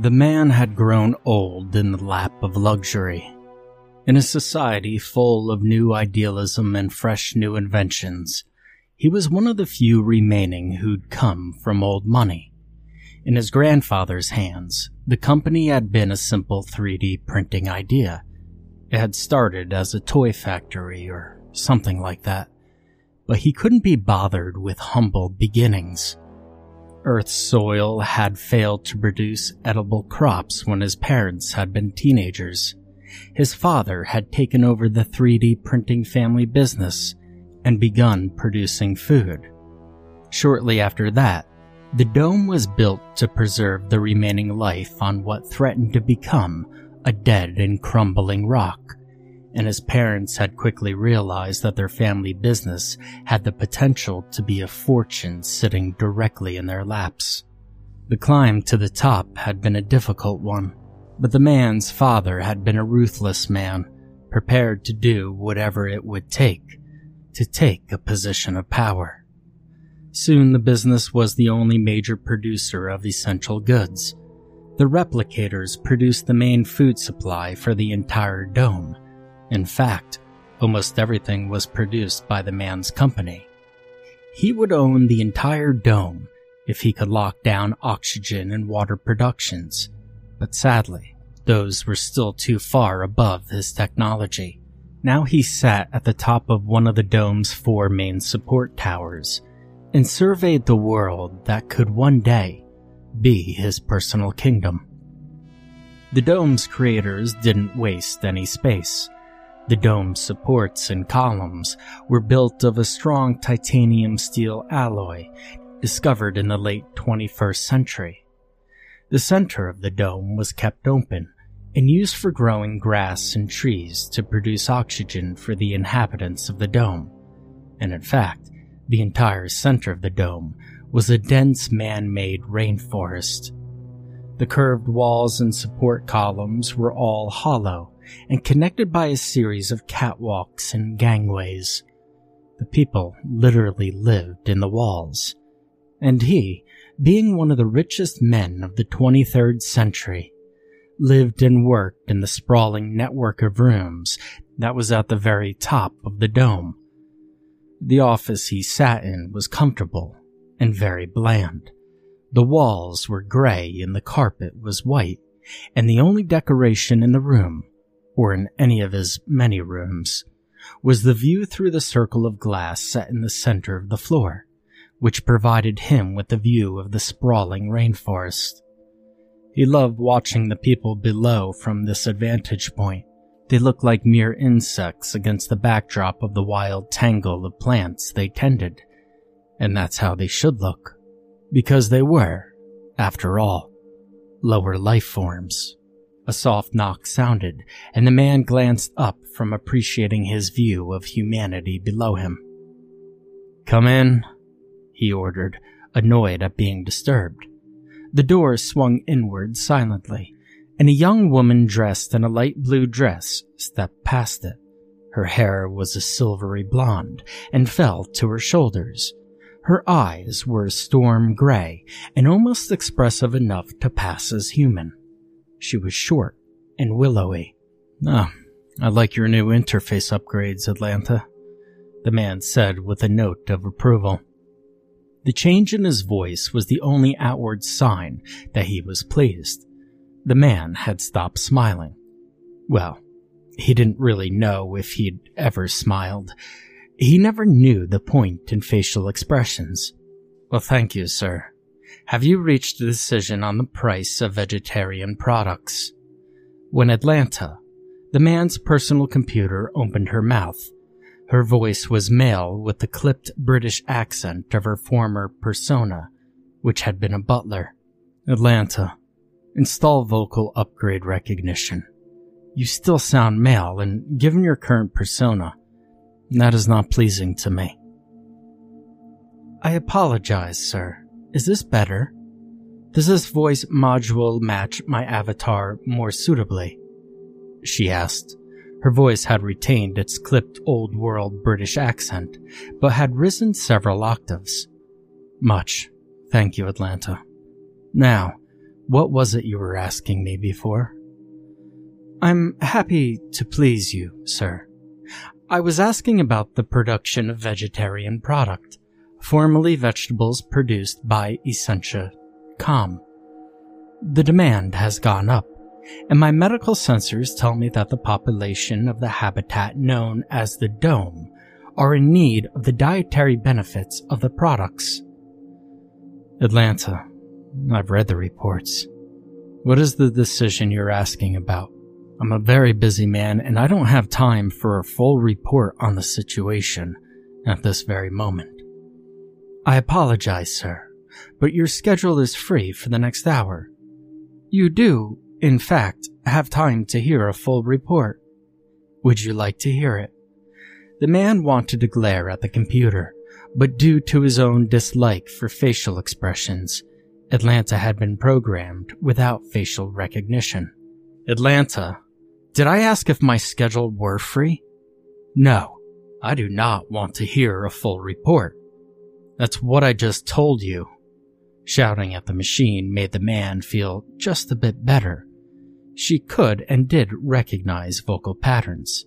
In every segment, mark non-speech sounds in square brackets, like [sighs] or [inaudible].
The man had grown old in the lap of luxury. In a society full of new idealism and fresh new inventions, he was one of the few remaining who'd come from old money. In his grandfather's hands, the company had been a simple 3D printing idea. It had started as a toy factory or something like that, but he couldn't be bothered with humble beginnings. Earth's soil had failed to produce edible crops when his parents had been teenagers. His father had taken over the 3D printing family business and begun producing food. Shortly after that, the dome was built to preserve the remaining life on what threatened to become a dead and crumbling rock, and his parents had quickly realized that their family business had the potential to be a fortune sitting directly in their laps. The climb to the top had been a difficult one, but the man's father had been a ruthless man, prepared to do whatever it would take to take a position of power. Soon the business was the only major producer of essential goods. The replicators produced the main food supply for the entire dome, in fact, almost everything was produced by the man's company. He would own the entire dome if he could lock down oxygen and water productions, but sadly, those were still too far above his technology. Now he sat at the top of one of the dome's four main support towers and surveyed the world that could one day be his personal kingdom. The dome's creators didn't waste any space. The dome's supports and columns were built of a strong titanium steel alloy discovered in the late 21st century. The center of the dome was kept open and used for growing grass and trees to produce oxygen for the inhabitants of the dome. And in fact, the entire center of the dome was a dense man-made rainforest. The curved walls and support columns were all hollow and connected by a series of catwalks and gangways. The people literally lived in the walls. And he, being one of the richest men of the 23rd century, lived and worked in the sprawling network of rooms that was at the very top of the dome. The office he sat in was comfortable and very bland. The walls were gray and the carpet was white, and the only decoration in the room or in any of his many rooms, was the view through the circle of glass set in the center of the floor, which provided him with a view of the sprawling rainforest. He loved watching the people below from this vantage point. They looked like mere insects against the backdrop of the wild tangle of plants they tended. And that's how they should look. Because they were, after all, lower life forms. A soft knock sounded, and the man glanced up from appreciating his view of humanity below him. Come in, he ordered, annoyed at being disturbed. The door swung inward silently, and a young woman dressed in a light blue dress stepped past it. Her hair was a silvery blonde and fell to her shoulders. Her eyes were storm gray and almost expressive enough to pass as human. She was short and willowy. Ah, I like your new interface upgrades, Atlanta. the man said with a note of approval. The change in his voice was the only outward sign that he was pleased. The man had stopped smiling. Well, he didn't really know if he'd ever smiled. He never knew the point in facial expressions. Well, thank you, sir. Have you reached a decision on the price of vegetarian products? When Atlanta, the man's personal computer, opened her mouth, her voice was male with the clipped British accent of her former persona, which had been a butler. Atlanta, install vocal upgrade recognition. You still sound male, and given your current persona, that is not pleasing to me. I apologize, sir. Is this better? Does this voice module match my avatar more suitably? She asked. Her voice had retained its clipped old world British accent, but had risen several octaves. Much. Thank you, Atlanta. Now, what was it you were asking me before? I'm happy to please you, sir. I was asking about the production of vegetarian product, formerly vegetables produced by Essentia Com. The demand has gone up and my medical sensors tell me that the population of the habitat known as the Dome are in need of the dietary benefits of the products. Atlanta, I've read the reports. What is the decision you're asking about? I'm a very busy man and I don't have time for a full report on the situation at this very moment. I apologize, sir, but your schedule is free for the next hour. You do, in fact, have time to hear a full report. Would you like to hear it? The man wanted to glare at the computer, but due to his own dislike for facial expressions, Atlanta had been programmed without facial recognition. Atlanta, did I ask if my schedule were free? No, I do not want to hear a full report. That's what I just told you. Shouting at the machine made the man feel just a bit better she could and did recognize vocal patterns.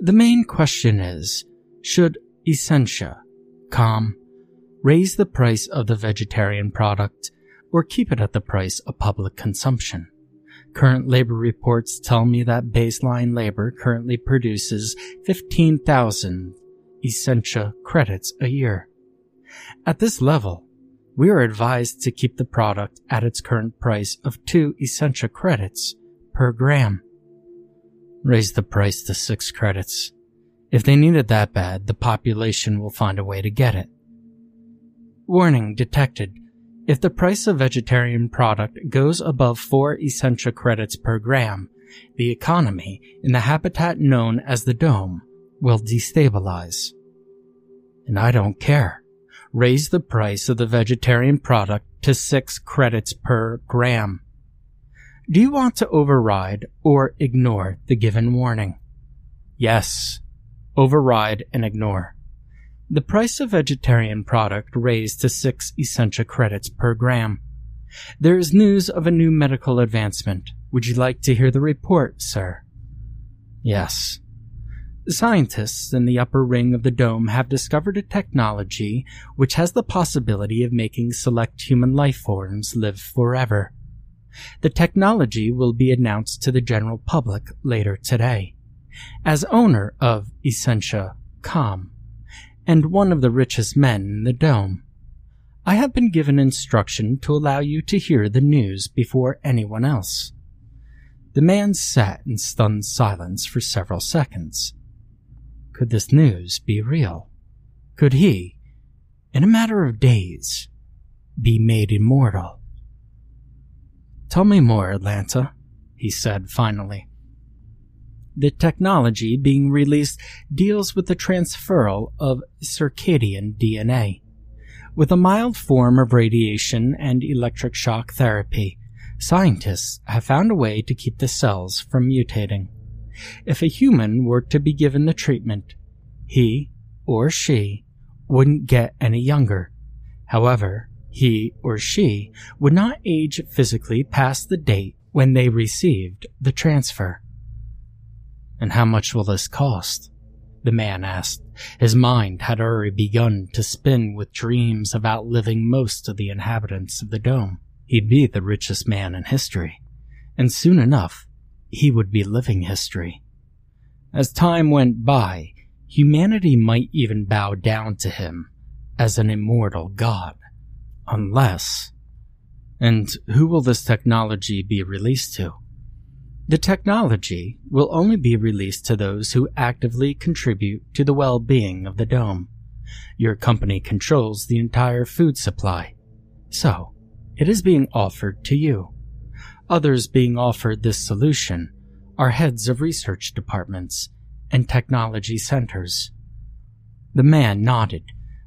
The main question is, should Essentia, Com, raise the price of the vegetarian product or keep it at the price of public consumption? Current labor reports tell me that baseline labor currently produces 15,000 Essentia credits a year. At this level, we are advised to keep the product at its current price of 2 Essentia credits per gram. Raise the price to 6 credits. If they need it that bad, the population will find a way to get it. Warning detected. If the price of vegetarian product goes above 4 Essentia credits per gram, the economy in the habitat known as the Dome will destabilize. And I don't care raise the price of the vegetarian product to 6 credits per gram. Do you want to override or ignore the given warning? Yes. Override and ignore. The price of vegetarian product raised to 6 Essentia credits per gram. There is news of a new medical advancement. Would you like to hear the report, sir? Yes. Scientists in the upper ring of the dome have discovered a technology which has the possibility of making select human life forms live forever. The technology will be announced to the general public later today. As owner of Essentia Com, and one of the richest men in the dome, I have been given instruction to allow you to hear the news before anyone else. The man sat in stunned silence for several seconds. Could this news be real? Could he, in a matter of days, be made immortal? Tell me more, Atlanta, he said finally. The technology being released deals with the transferal of circadian DNA. With a mild form of radiation and electric shock therapy, scientists have found a way to keep the cells from mutating. If a human were to be given the treatment, he or she wouldn't get any younger. However, he or she would not age physically past the date when they received the transfer. And how much will this cost? The man asked. His mind had already begun to spin with dreams of outliving most of the inhabitants of the dome. He'd be the richest man in history. And soon enough, he would be living history. As time went by, humanity might even bow down to him as an immortal god. Unless. And who will this technology be released to? The technology will only be released to those who actively contribute to the well being of the dome. Your company controls the entire food supply. So, it is being offered to you. Others being offered this solution are heads of research departments and technology centers. The man nodded,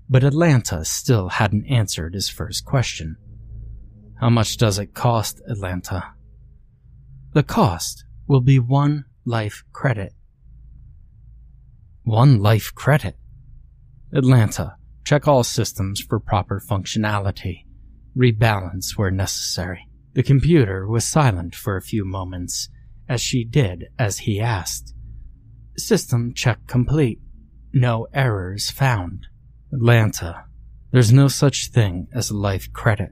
but Atlanta still hadn't answered his first question. How much does it cost, Atlanta? The cost will be one life credit. One life credit? Atlanta, check all systems for proper functionality. Rebalance where necessary. The computer was silent for a few moments as she did as he asked. System check complete. No errors found. Atlanta, there's no such thing as a life credit.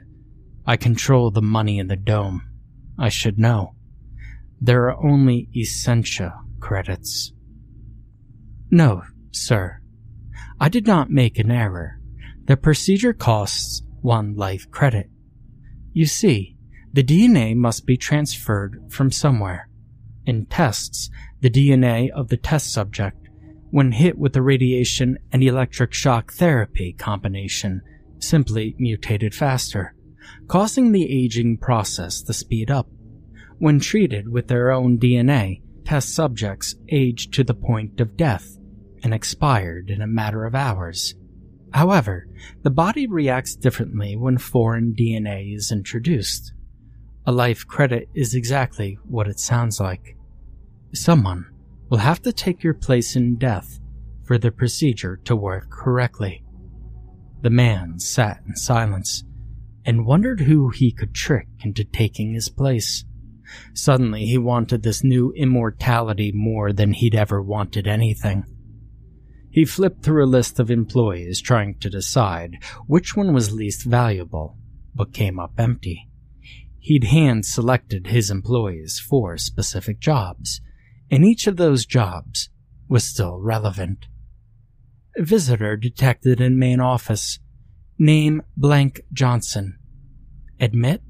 I control the money in the dome. I should know. There are only Essentia credits. No, sir. I did not make an error. The procedure costs one life credit. You see, the DNA must be transferred from somewhere. In tests, the DNA of the test subject, when hit with the radiation and electric shock therapy combination, simply mutated faster causing the aging process to speed up. When treated with their own DNA, test subjects aged to the point of death and expired in a matter of hours. However, the body reacts differently when foreign DNA is introduced. A life credit is exactly what it sounds like. Someone will have to take your place in death for the procedure to work correctly. The man sat in silence, and wondered who he could trick into taking his place. Suddenly, he wanted this new immortality more than he'd ever wanted anything. He flipped through a list of employees trying to decide which one was least valuable, but came up empty. He'd hand selected his employees for specific jobs, and each of those jobs was still relevant. Visitor detected in main office Name blank Johnson. Admit?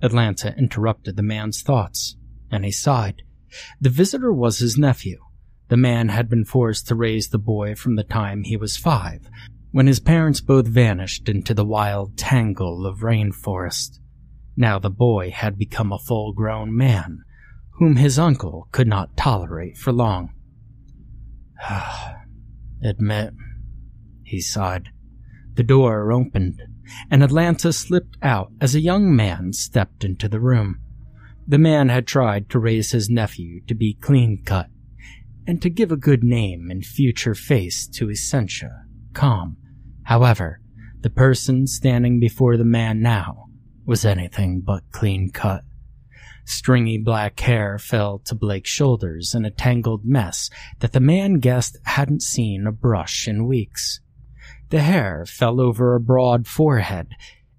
Atlanta interrupted the man's thoughts, and he sighed. The visitor was his nephew. The man had been forced to raise the boy from the time he was five, when his parents both vanished into the wild tangle of rainforest. Now the boy had become a full grown man, whom his uncle could not tolerate for long. Ah, [sighs] admit, he sighed. The door opened, and Atlanta slipped out as a young man stepped into the room. The man had tried to raise his nephew to be clean cut and to give a good name and future face to Essentia, Com. However, the person standing before the man now was anything but clean cut. Stringy black hair fell to Blake's shoulders in a tangled mess that the man guessed hadn't seen a brush in weeks. The hair fell over a broad forehead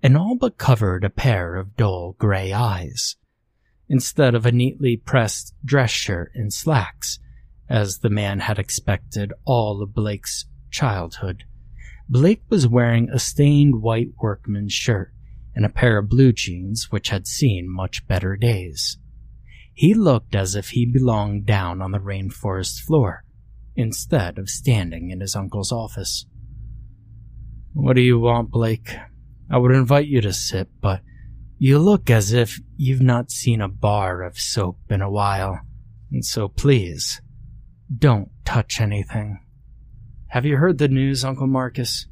and all but covered a pair of dull gray eyes. Instead of a neatly pressed dress shirt and slacks, as the man had expected all of Blake's childhood, Blake was wearing a stained white workman's shirt and a pair of blue jeans which had seen much better days. He looked as if he belonged down on the rainforest floor, instead of standing in his uncle's office. What do you want, Blake? I would invite you to sit, but you look as if you've not seen a bar of soap in a while. And so please, don't touch anything. Have you heard the news, Uncle Marcus?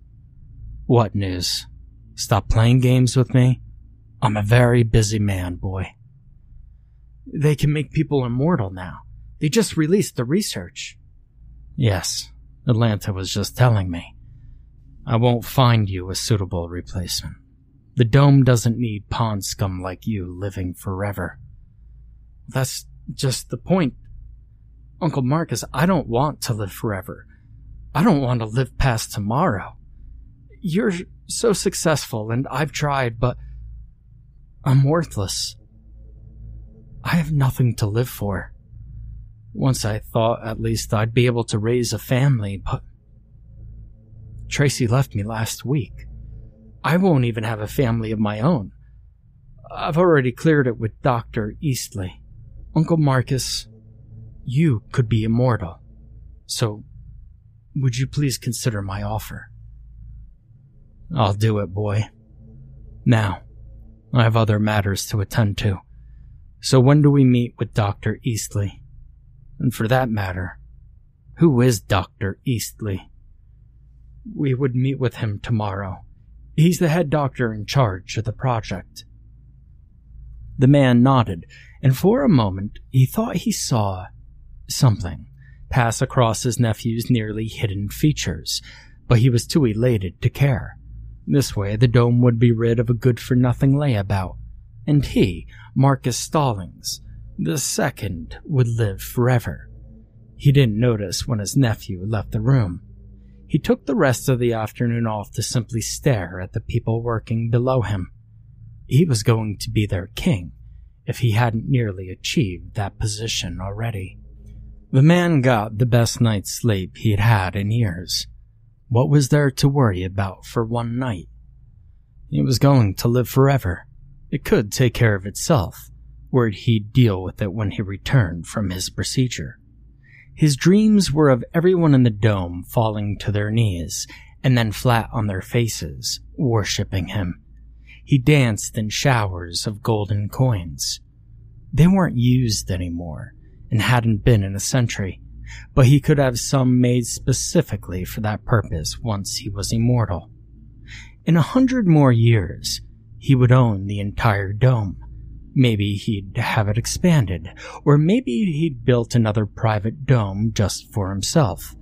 What news? Stop playing games with me? I'm a very busy man, boy. They can make people immortal now. They just released the research. Yes, Atlanta was just telling me. I won't find you a suitable replacement. The dome doesn't need pond scum like you living forever. That's just the point. Uncle Marcus, I don't want to live forever. I don't want to live past tomorrow. You're so successful and I've tried, but I'm worthless. I have nothing to live for. Once I thought at least I'd be able to raise a family, but Tracy left me last week. I won't even have a family of my own. I've already cleared it with Dr. Eastley. Uncle Marcus, you could be immortal. So, would you please consider my offer? I'll do it, boy. Now, I have other matters to attend to. So when do we meet with Dr. Eastley? And for that matter, who is Dr. Eastley? We would meet with him tomorrow. He's the head doctor in charge of the project. The man nodded, and for a moment he thought he saw something pass across his nephew's nearly hidden features, but he was too elated to care. This way, the dome would be rid of a good for nothing layabout, and he, Marcus Stallings, the second, would live forever. He didn't notice when his nephew left the room. He took the rest of the afternoon off to simply stare at the people working below him. He was going to be their king if he hadn't nearly achieved that position already. The man got the best night's sleep he had had in years. What was there to worry about for one night? He was going to live forever. It could take care of itself, or he'd deal with it when he returned from his procedure. His dreams were of everyone in the dome falling to their knees and then flat on their faces, worshipping him. He danced in showers of golden coins. They weren't used anymore and hadn't been in a century but he could have some made specifically for that purpose once he was immortal. In a hundred more years, he would own the entire dome. Maybe he'd have it expanded, or maybe he'd built another private dome just for himself.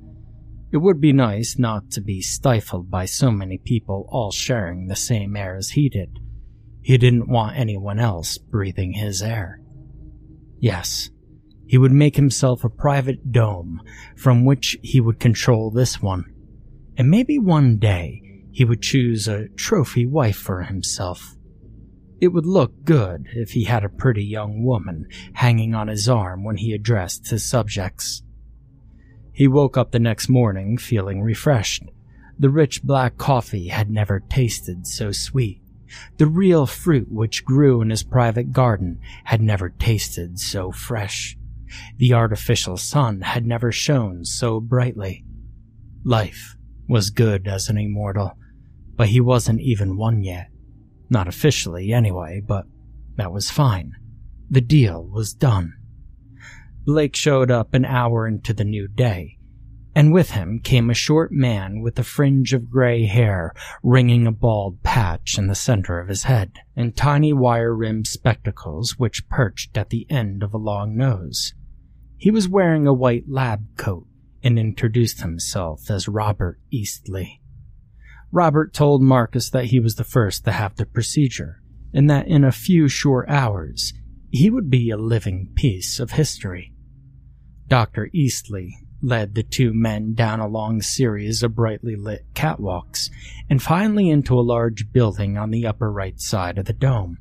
It would be nice not to be stifled by so many people all sharing the same air as he did. He didn't want anyone else breathing his air. Yes, he would make himself a private dome from which he would control this one. And maybe one day he would choose a trophy wife for himself. It would look good if he had a pretty young woman hanging on his arm when he addressed his subjects. He woke up the next morning feeling refreshed. The rich black coffee had never tasted so sweet. The real fruit which grew in his private garden had never tasted so fresh. The artificial sun had never shone so brightly. Life was good as an immortal, but he wasn't even one yet. Not officially, anyway, but that was fine. The deal was done. Blake showed up an hour into the new day, and with him came a short man with a fringe of gray hair ringing a bald patch in the center of his head, and tiny wire-rimmed spectacles which perched at the end of a long nose. He was wearing a white lab coat and introduced himself as Robert Eastley. Robert told Marcus that he was the first to have the procedure, and that in a few short hours he would be a living piece of history. Dr. Eastley led the two men down a long series of brightly lit catwalks and finally into a large building on the upper right side of the dome.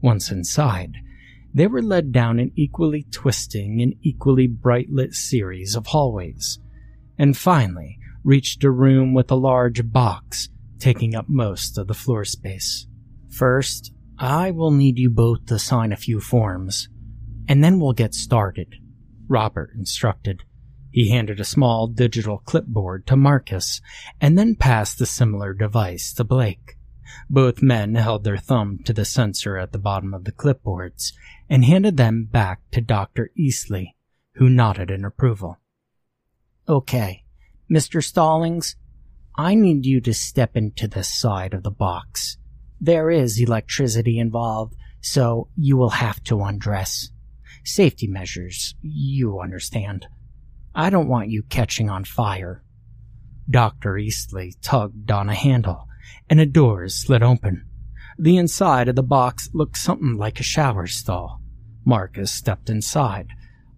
Once inside, they were led down an equally twisting and equally bright lit series of hallways, and finally reached a room with a large box taking up most of the floor space. First, I will need you both to sign a few forms, and then we'll get started, Robert instructed. He handed a small digital clipboard to Marcus and then passed the similar device to Blake. Both men held their thumb to the sensor at the bottom of the clipboards and handed them back to Dr. Eastley, who nodded in approval. Okay, Mr. Stallings, I need you to step into this side of the box. There is electricity involved, so you will have to undress. Safety measures, you understand. I don't want you catching on fire. Dr. Eastley tugged on a handle, and a door slid open. The inside of the box looked something like a shower stall. Marcus stepped inside,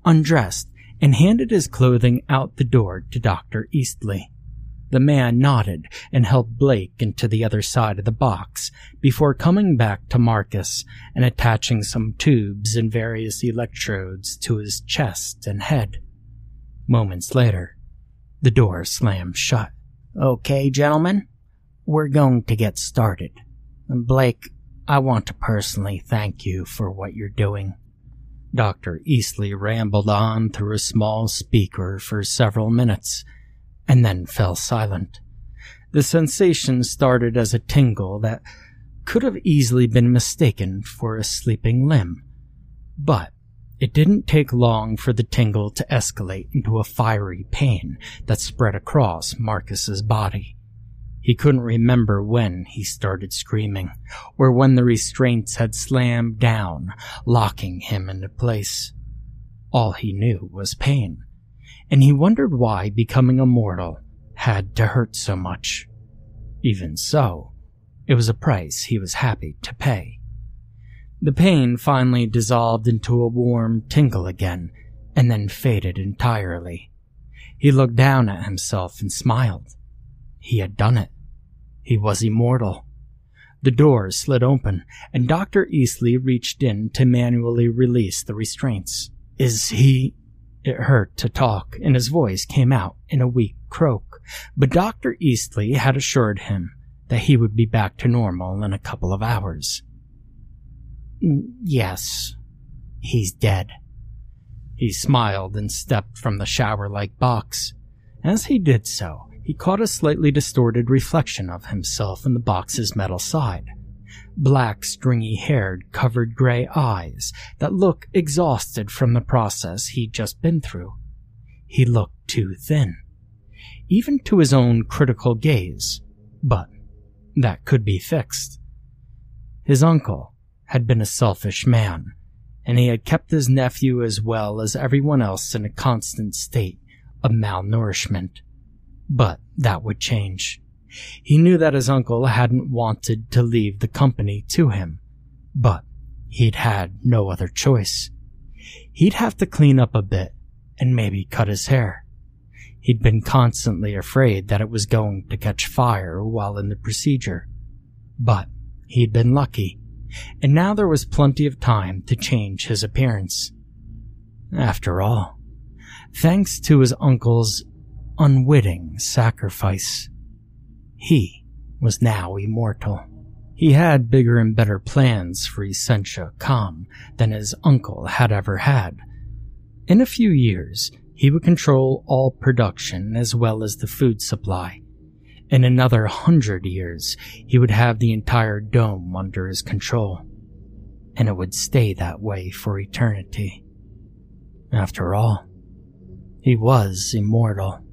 undressed, and handed his clothing out the door to Dr. Eastley. The man nodded and helped Blake into the other side of the box before coming back to Marcus and attaching some tubes and various electrodes to his chest and head. Moments later, the door slammed shut. Okay, gentlemen, we're going to get started. Blake, I want to personally thank you for what you're doing. Dr. Eastley rambled on through a small speaker for several minutes and then fell silent. The sensation started as a tingle that could have easily been mistaken for a sleeping limb. But it didn't take long for the tingle to escalate into a fiery pain that spread across Marcus's body. He couldn't remember when he started screaming, or when the restraints had slammed down, locking him into place. All he knew was pain, and he wondered why becoming immortal had to hurt so much. Even so, it was a price he was happy to pay. The pain finally dissolved into a warm tingle again, and then faded entirely. He looked down at himself and smiled. He had done it. He was immortal. The door slid open, and Dr. Eastley reached in to manually release the restraints. Is he? It hurt to talk, and his voice came out in a weak croak, but Dr. Eastley had assured him that he would be back to normal in a couple of hours. Yes, he's dead. He smiled and stepped from the shower like box. As he did so, he caught a slightly distorted reflection of himself in the box's metal side black, stringy haired, covered gray eyes that looked exhausted from the process he'd just been through. He looked too thin, even to his own critical gaze, but that could be fixed. His uncle had been a selfish man, and he had kept his nephew as well as everyone else in a constant state of malnourishment. But that would change. He knew that his uncle hadn't wanted to leave the company to him, but he'd had no other choice. He'd have to clean up a bit and maybe cut his hair. He'd been constantly afraid that it was going to catch fire while in the procedure. But he'd been lucky, and now there was plenty of time to change his appearance. After all, thanks to his uncle's unwitting sacrifice, he was now immortal. He had bigger and better plans for Essentia Com than his uncle had ever had. In a few years, he would control all production as well as the food supply. In another hundred years, he would have the entire dome under his control. And it would stay that way for eternity. After all, he was immortal.